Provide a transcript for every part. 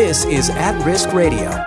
This is At Risk Radio.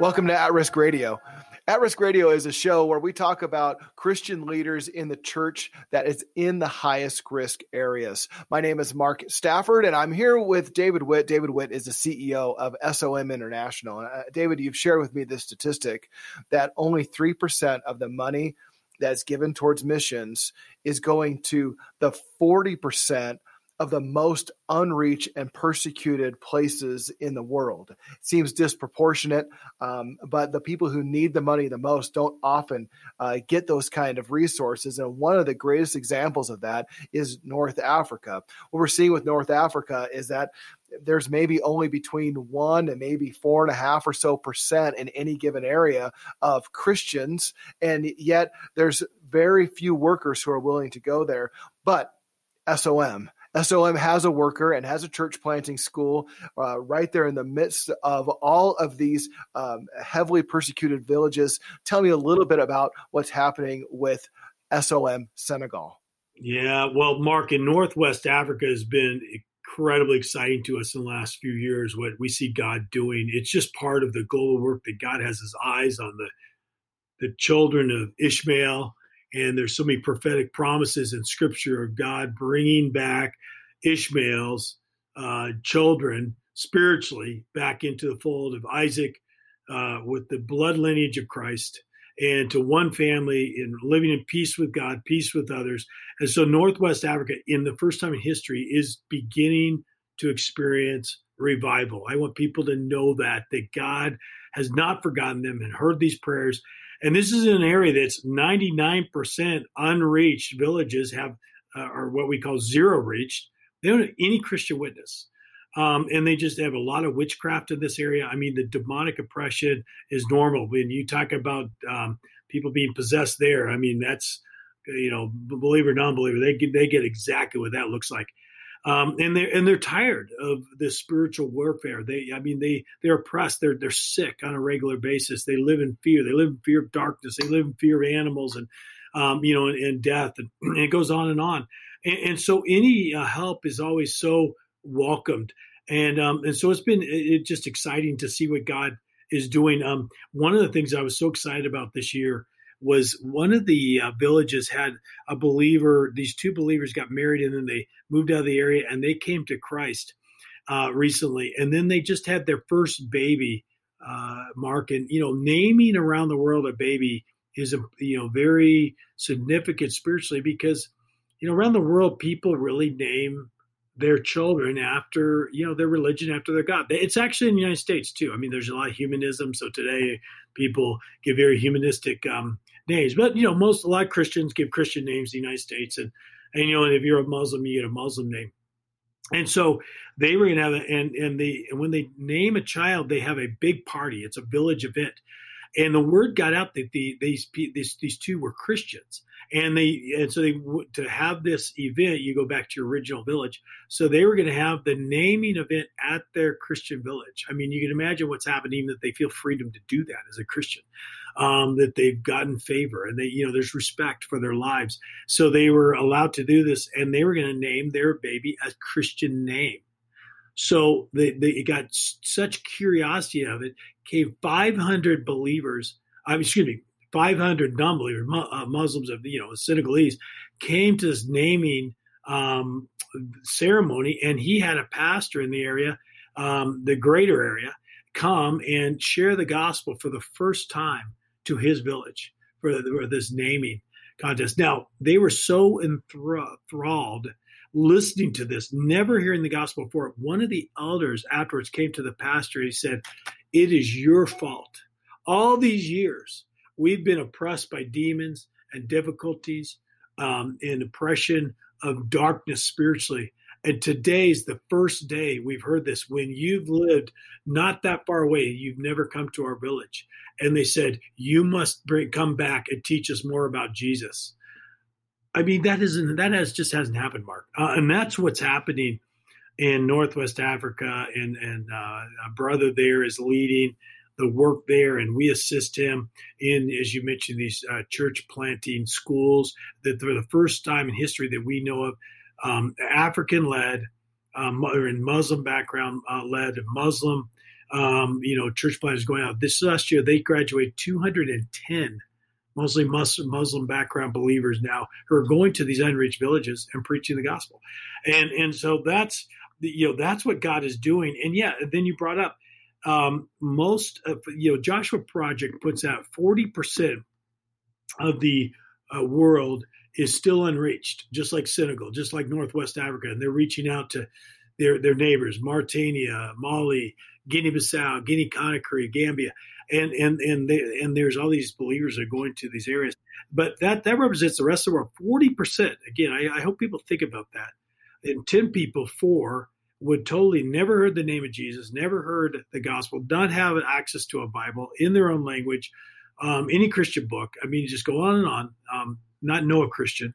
Welcome to At Risk Radio. At Risk Radio is a show where we talk about Christian leaders in the church that is in the highest risk areas. My name is Mark Stafford, and I'm here with David Witt. David Witt is the CEO of SOM International. Uh, David, you've shared with me this statistic that only 3% of the money that's given towards missions is going to the 40% of the most unreached and persecuted places in the world. It seems disproportionate, um, but the people who need the money the most don't often uh, get those kind of resources. And one of the greatest examples of that is North Africa. What we're seeing with North Africa is that there's maybe only between one and maybe four and a half or so percent in any given area of Christians, and yet there's very few workers who are willing to go there. But SOM, SOM has a worker and has a church planting school uh, right there in the midst of all of these um, heavily persecuted villages. Tell me a little bit about what's happening with SOM Senegal. Yeah, well, Mark, in Northwest Africa has been incredibly exciting to us in the last few years. What we see God doing, it's just part of the global work that God has His eyes on the the children of Ishmael and there's so many prophetic promises in scripture of God bringing back Ishmael's uh, children spiritually back into the fold of Isaac uh, with the blood lineage of Christ and to one family in living in peace with God, peace with others. And so Northwest Africa, in the first time in history, is beginning to experience revival. I want people to know that that God has not forgotten them and heard these prayers and this is an area that's 99% unreached villages have, uh, or what we call zero reached. They don't have any Christian witness. Um, and they just have a lot of witchcraft in this area. I mean, the demonic oppression is normal. When you talk about um, people being possessed there, I mean, that's, you know, believer, non believer, they get, they get exactly what that looks like um, and they and they're tired of this spiritual warfare. They, I mean, they they're oppressed. They're they're sick on a regular basis. They live in fear. They live in fear of darkness. They live in fear of animals and um, you know and, and death, and, and, it goes on and on. And, and so any uh, help is always so welcomed. And um, and so it's been it, just exciting to see what God is doing. Um, one of the things I was so excited about this year was one of the uh, villages had a believer. These two believers got married and then they moved out of the area and they came to Christ uh, recently. And then they just had their first baby, uh, Mark. And, you know, naming around the world a baby is, a, you know, very significant spiritually because, you know, around the world, people really name their children after you know their religion after their god it's actually in the united states too i mean there's a lot of humanism so today people give very humanistic um, names but you know most a lot of christians give christian names in the united states and and you know and if you're a muslim you get a muslim name. And so they were to have a, and and they and when they name a child they have a big party. It's a village event. And the word got out that the, these these these two were christians. And they and so they to have this event you go back to your original village. So they were going to have the naming event at their christian village. I mean you can imagine what's happening that they feel freedom to do that as a christian um, that they've gotten favor and they you know there's respect for their lives. So they were allowed to do this and they were going to name their baby a christian name. So they, they got such curiosity of it. Came 500 believers I mean, excuse me 500 non-believers, uh, Muslims of you know Senegalese, came to this naming um, ceremony, and he had a pastor in the area, um, the greater area, come and share the gospel for the first time to his village for, for this naming contest. Now they were so enthralled listening to this, never hearing the gospel before. One of the elders afterwards came to the pastor. He said, "It is your fault." All these years, We've been oppressed by demons and difficulties um, and oppression of darkness spiritually. And today's the first day we've heard this. When you've lived not that far away, you've never come to our village. And they said, You must bring, come back and teach us more about Jesus. I mean, that isn't, that has just hasn't happened, Mark. Uh, and that's what's happening in Northwest Africa. And, and uh, a brother there is leading the work there, and we assist him in, as you mentioned, these uh, church planting schools that for the first time in history that we know of, um, African led, um, or in Muslim background uh, led, Muslim, um, you know, church planters going out. This last year, they graduated 210 mostly Muslim, Muslim background believers now who are going to these unreached villages and preaching the gospel. And, and so that's, you know, that's what God is doing. And yeah, then you brought up um, most of, you know, Joshua Project puts out 40% of the uh, world is still unreached, just like Senegal, just like Northwest Africa, and they're reaching out to their their neighbors, Mauritania, Mali, Guinea-Bissau, Guinea-Conakry, Gambia, and and and they, and there's all these believers that are going to these areas. But that that represents the rest of the world. Forty percent. Again, I, I hope people think about that. And ten people, four would totally never heard the name of Jesus, never heard the gospel, not have access to a Bible in their own language, um, any Christian book. I mean, just go on and on. Um, not know a Christian,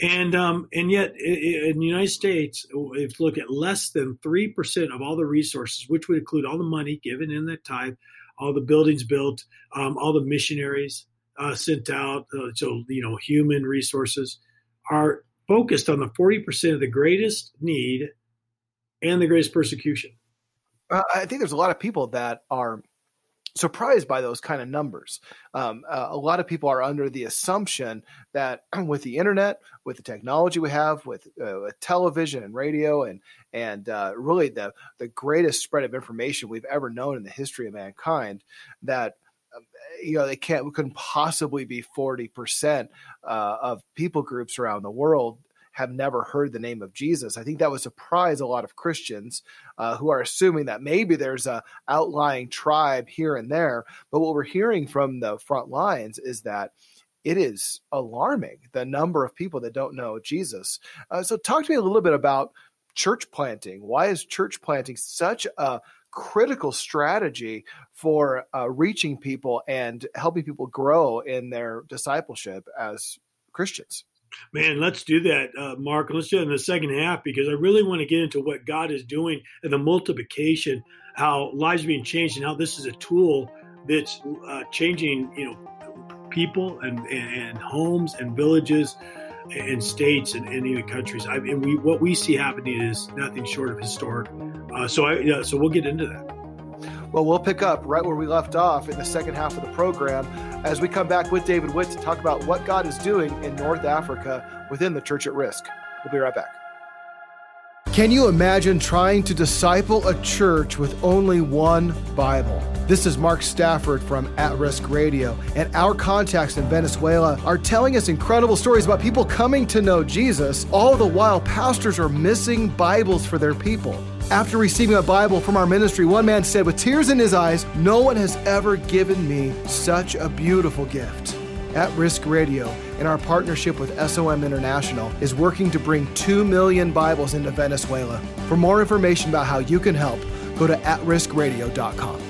and um, and yet in the United States, if you look at less than three percent of all the resources, which would include all the money given in that tithe, all the buildings built, um, all the missionaries uh, sent out, uh, so you know human resources are focused on the forty percent of the greatest need and the greatest persecution. Uh, I think there's a lot of people that are surprised by those kind of numbers. Um, uh, a lot of people are under the assumption that with the internet, with the technology we have, with, uh, with television and radio, and and uh, really the the greatest spread of information we've ever known in the history of mankind, that um, you know they can't we couldn't possibly be 40% uh, of people groups around the world have never heard the name of Jesus. I think that would surprise a lot of Christians uh, who are assuming that maybe there's a outlying tribe here and there. But what we're hearing from the front lines is that it is alarming the number of people that don't know Jesus. Uh, so, talk to me a little bit about church planting. Why is church planting such a critical strategy for uh, reaching people and helping people grow in their discipleship as Christians? Man, let's do that, uh, Mark. Let's do it in the second half because I really want to get into what God is doing and the multiplication, how lives are being changed, and how this is a tool that's uh, changing, you know, people and, and homes and villages and states and, and even countries. I mean, we what we see happening is nothing short of historic. Uh, so I, yeah, so we'll get into that. Well, we'll pick up right where we left off in the second half of the program as we come back with David Witt to talk about what God is doing in North Africa within the Church at Risk. We'll be right back. Can you imagine trying to disciple a church with only one Bible? This is Mark Stafford from At Risk Radio, and our contacts in Venezuela are telling us incredible stories about people coming to know Jesus, all the while pastors are missing Bibles for their people. After receiving a Bible from our ministry, one man said with tears in his eyes, No one has ever given me such a beautiful gift. At Risk Radio, in our partnership with SOM International, is working to bring 2 million Bibles into Venezuela. For more information about how you can help, go to atriskradio.com.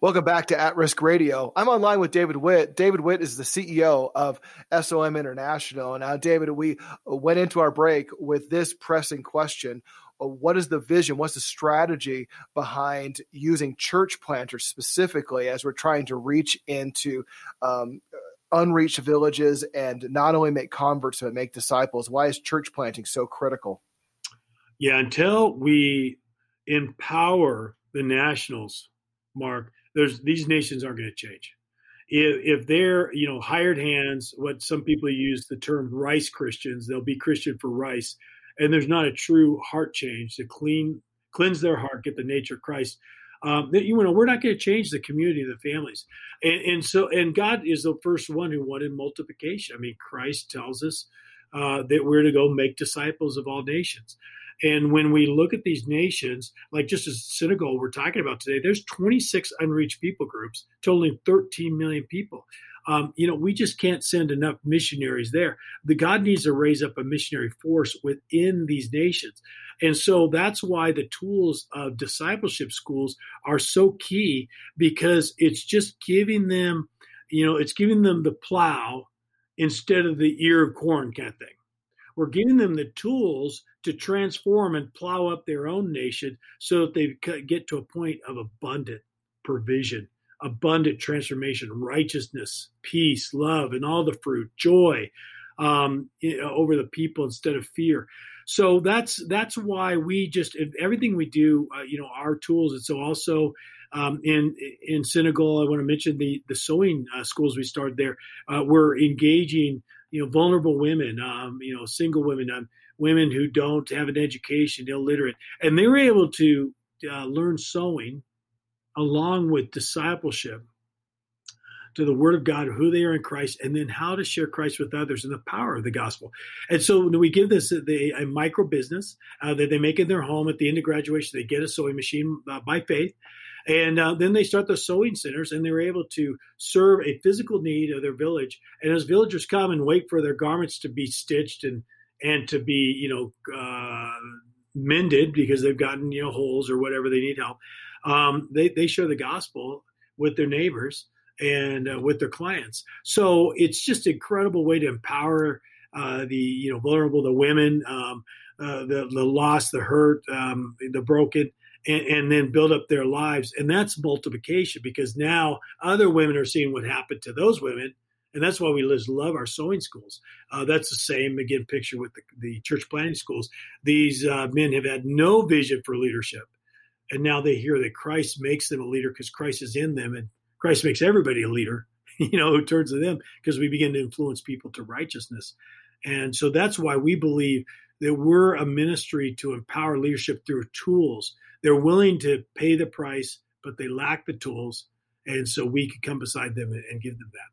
Welcome back to At Risk Radio. I'm online with David Witt. David Witt is the CEO of SOM International. Now, David, we went into our break with this pressing question uh, what is the vision? What's the strategy behind using church planters specifically as we're trying to reach into um, unreached villages and not only make converts but make disciples? Why is church planting so critical? Yeah, until we empower the nationals, Mark, there's these nations aren't going to change. If, if they're you know hired hands, what some people use the term rice Christians, they'll be Christian for rice and there's not a true heart change to clean cleanse their heart, get the nature of Christ. Um, that you know we're not going to change the community, the families, and, and, so and God is the first one who wanted multiplication. I mean, Christ tells us uh, that we're to go make disciples of all nations. And when we look at these nations, like just as Senegal we're talking about today, there's 26 unreached people groups, totaling 13 million people. Um, you know, we just can't send enough missionaries there. The God needs to raise up a missionary force within these nations. And so that's why the tools of discipleship schools are so key because it's just giving them, you know, it's giving them the plow instead of the ear of corn kind of thing. We're giving them the tools to transform and plow up their own nation so that they get to a point of abundant provision abundant transformation, righteousness, peace, love, and all the fruit, joy um, over the people instead of fear. So that's that's why we just everything we do, uh, you know, our tools. And so also um, in in Senegal, I want to mention the the sewing uh, schools we started there. Uh, we're engaging, you know, vulnerable women, um, you know, single women, um, women who don't have an education, illiterate, and they were able to uh, learn sewing along with discipleship to the Word of God, who they are in Christ, and then how to share Christ with others and the power of the gospel. And so we give this a, a micro business uh, that they make in their home at the end of graduation. They get a sewing machine uh, by faith. And uh, then they start the sewing centers, and they're able to serve a physical need of their village. And as villagers come and wait for their garments to be stitched and and to be, you know, uh, mended because they've gotten you know holes or whatever they need help, um, they they share the gospel with their neighbors and uh, with their clients. So it's just an incredible way to empower uh, the you know vulnerable, the women, um, uh, the the lost, the hurt, um, the broken, and, and, then build up their lives. And that's multiplication because now other women are seeing what happened to those women. And that's why we just love our sewing schools. Uh, that's the same, again, picture with the, the church planting schools. These uh, men have had no vision for leadership. And now they hear that Christ makes them a leader because Christ is in them. And Christ makes everybody a leader, you know, who turns to them because we begin to influence people to righteousness. And so that's why we believe that we're a ministry to empower leadership through tools. They're willing to pay the price, but they lack the tools. And so we can come beside them and, give them that.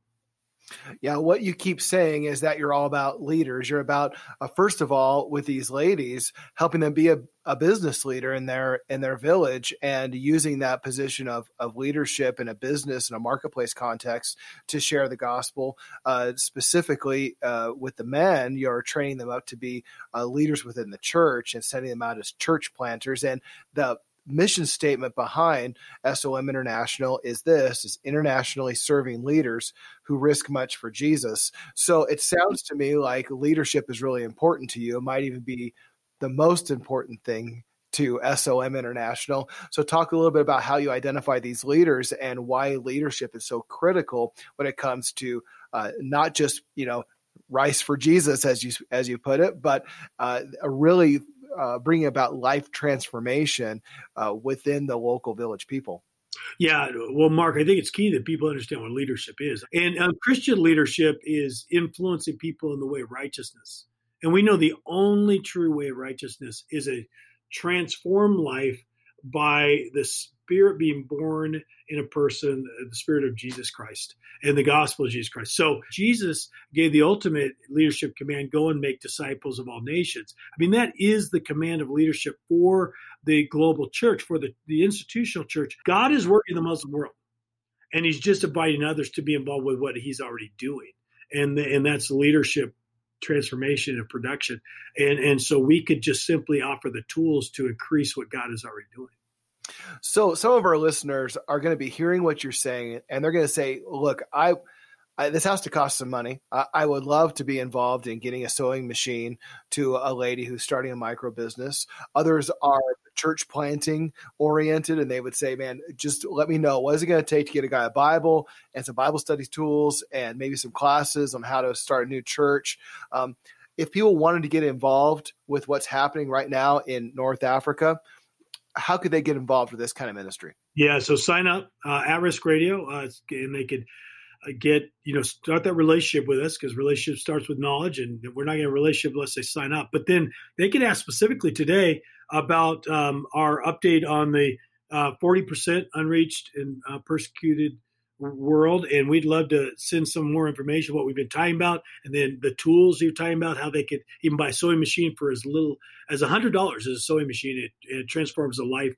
Yeah, what you keep saying is that you're all about leaders. You're about uh, first of all with these ladies helping them be a, a business leader in their in their village and using that position of of leadership in a business and a marketplace context to share the gospel. Uh, specifically uh, with the men, you're training them up to be uh, leaders within the church and sending them out as church planters. And the mission statement behind SOM International is this is internationally serving leaders who risk much for Jesus. So it sounds to me like leadership is really important to you. It might even be the most important thing to SOM International. So talk a little bit about how you identify these leaders and why leadership is so critical when it comes to uh, not just, you know, rice for Jesus, as you as you put it, but uh, a really uh, bringing about life transformation uh, within the local village people. Yeah, well, Mark, I think it's key that people understand what leadership is. And uh, Christian leadership is influencing people in the way of righteousness. And we know the only true way of righteousness is a transformed life by the Spirit being born in a person, uh, the Spirit of Jesus Christ and the gospel of Jesus Christ. So Jesus gave the ultimate leadership command go and make disciples of all nations. I mean, that is the command of leadership for the global church, for the, the institutional church. God is working in the Muslim world, and He's just inviting others to be involved with what He's already doing. And, the, and that's leadership transformation and production. And, and so we could just simply offer the tools to increase what God is already doing. So some of our listeners are going to be hearing what you're saying, and they're going to say, "Look, I." I, this has to cost some money. I, I, would love to be involved in getting a sewing machine to a lady who's starting a micro business. Others are church planting oriented, and they would say, "Man, just let me know what is it going to take to get a guy a Bible and some Bible study tools, and maybe some classes on how to start a new church." Um, if people wanted to get involved with what's happening right now in North Africa, how could they get involved with this kind of ministry? Yeah, so sign up uh, at Risk Radio, uh, and they could uh, get you know start that relationship with us because relationship starts with knowledge, and we're not going to relationship unless they sign up. But then they can ask specifically today about um, our update on the uh, forty percent unreached and uh, persecuted world and we'd love to send some more information what we've been talking about and then the tools you're talking about how they could even buy a sewing machine for as little as a hundred dollars as a sewing machine. It, it transforms a life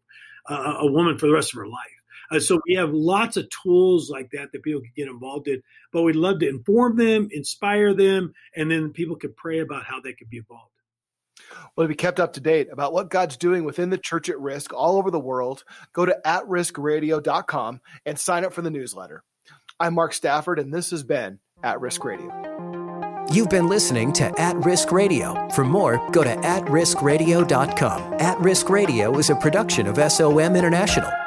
uh, a woman for the rest of her life. Uh, so we have lots of tools like that that people can get involved in but we'd love to inform them inspire them and then people could pray about how they could be involved well, to be kept up to date about what God's doing within the church at risk all over the world, go to atriskradio.com and sign up for the newsletter. I'm Mark Stafford, and this has been At Risk Radio. You've been listening to At Risk Radio. For more, go to atriskradio.com. At Risk Radio is a production of SOM International.